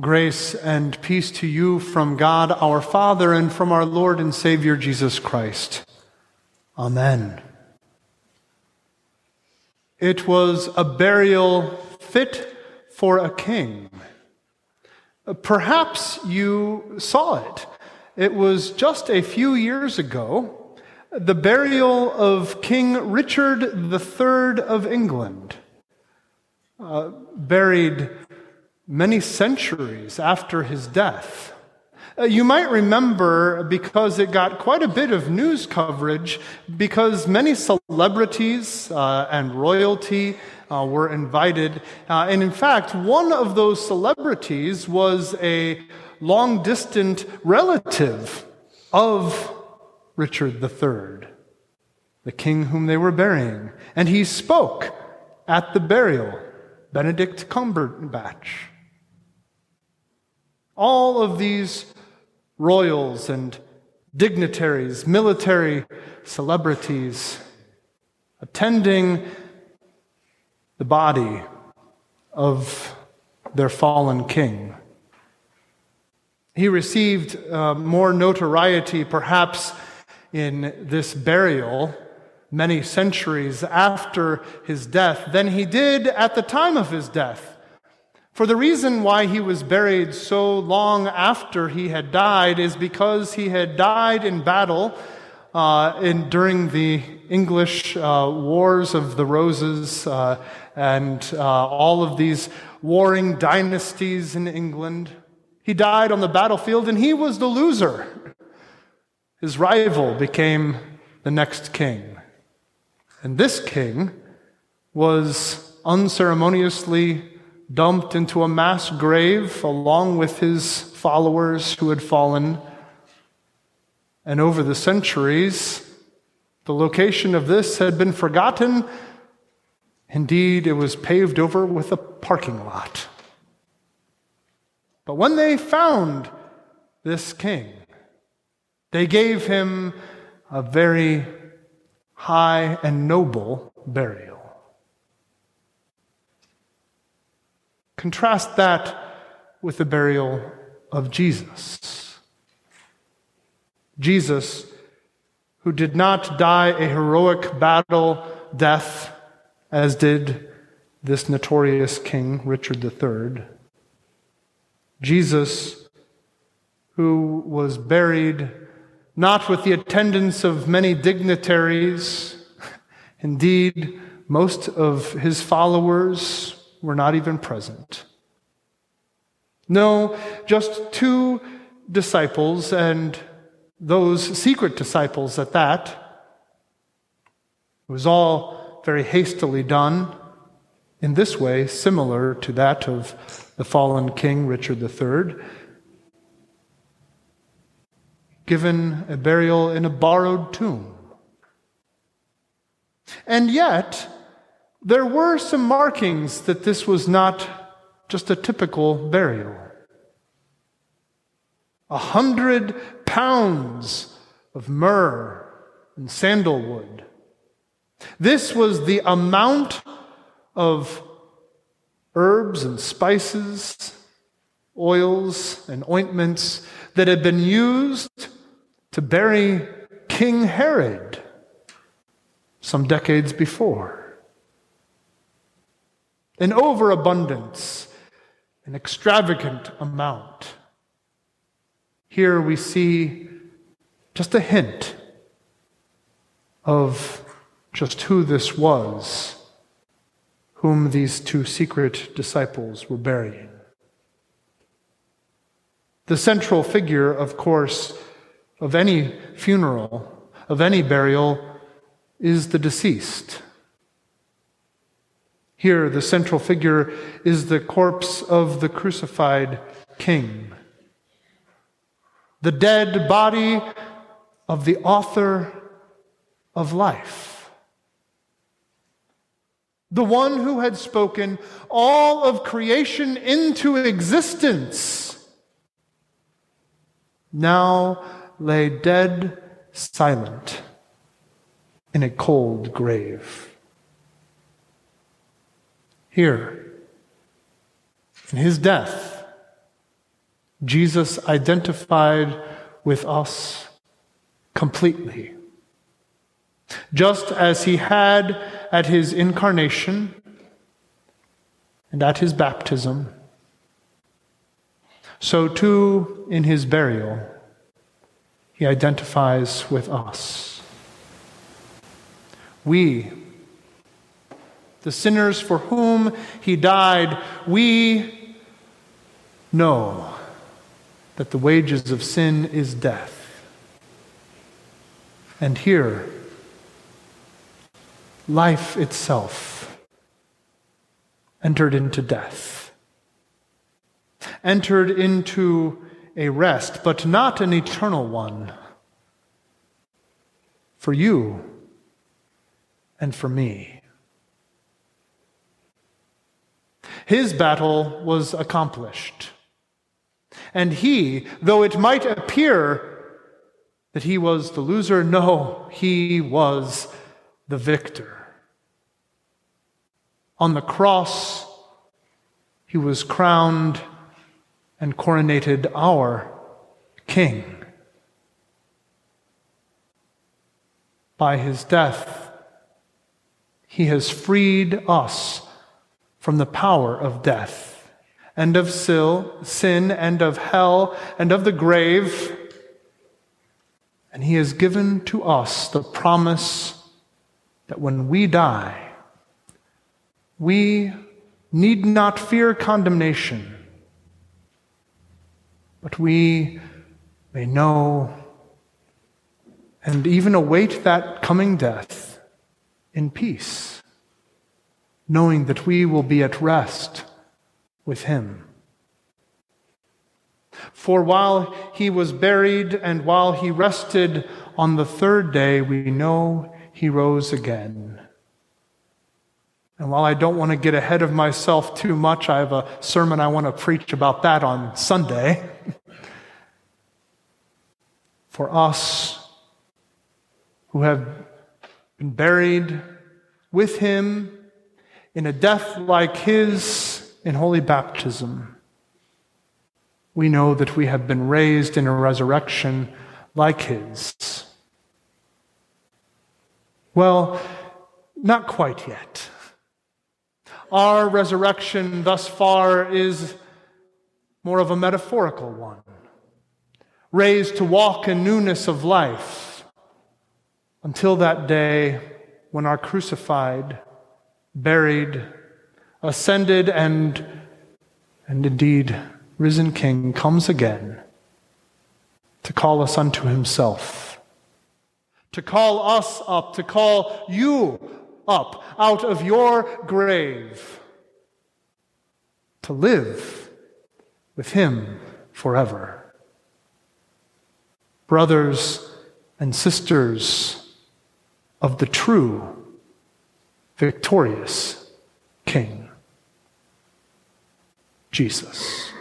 Grace and peace to you from God our Father and from our Lord and Savior Jesus Christ. Amen. It was a burial fit for a king. Perhaps you saw it. It was just a few years ago, the burial of King Richard III of England, uh, buried many centuries after his death. Uh, you might remember because it got quite a bit of news coverage because many celebrities uh, and royalty uh, were invited. Uh, and in fact, one of those celebrities was a long distant relative of Richard III, the king whom they were burying. And he spoke at the burial, Benedict Cumberbatch. All of these royals and dignitaries, military celebrities, attending the body of their fallen king. He received uh, more notoriety, perhaps, in this burial many centuries after his death than he did at the time of his death. For the reason why he was buried so long after he had died is because he had died in battle uh, in, during the English uh, Wars of the Roses uh, and uh, all of these warring dynasties in England. He died on the battlefield and he was the loser. His rival became the next king. And this king was unceremoniously dumped into a mass grave along with his followers who had fallen. And over the centuries, the location of this had been forgotten. Indeed, it was paved over with a parking lot. But when they found this king, they gave him a very high and noble burial. Contrast that with the burial of Jesus. Jesus, who did not die a heroic battle death as did this notorious king, Richard III. Jesus, who was buried not with the attendance of many dignitaries, indeed, most of his followers were not even present. No, just two disciples, and those secret disciples at that. It was all very hastily done in this way, similar to that of the fallen king Richard III. Given a burial in a borrowed tomb. And yet, there were some markings that this was not just a typical burial. A hundred pounds of myrrh and sandalwood. This was the amount of herbs and spices, oils and ointments that had been used to bury King Herod some decades before an overabundance, an extravagant amount. Here we see just a hint of just who this was, whom these two secret disciples were burying. The central figure, of course, of any funeral, of any burial, is the deceased. Here, the central figure is the corpse of the crucified king, the dead body of the author of life, the one who had spoken all of creation into existence, now lay dead, silent in a cold grave here. In his death, Jesus identified with us completely. Just as he had at his incarnation and at his baptism, so too in his burial, he identifies with us. We, the sinners for whom he died, we know that the wages of sin is death. And here, life itself entered into death, entered into a rest, but not an eternal one for you and for me. His battle was accomplished. And he, though it might appear that he was the loser, no, he was the victor. On the cross, he was crowned and coronated our King. By his death, he has freed us from the power of death and of sin and of hell and of the grave. And he has given to us the promise that when we die, we need not fear condemnation, but we may know and even await that coming death in peace, knowing that we will be at rest with Him. For while he was buried and while he rested on the third day, we know he rose again. And while I don't want to get ahead of myself too much, I have a sermon I want to preach about that on Sunday. For us who have been buried with him in a death like his in holy baptism, we know that we have been raised in a resurrection like his. Well, not quite yet. Our resurrection thus far is more of a metaphorical one, raised to walk in newness of life until that day when our crucified, buried, ascended, and, and indeed risen King comes again to call us unto himself, to call us up, to call you up out of your grave to live with Him forever. Brothers and sisters of the true, victorious King, Jesus.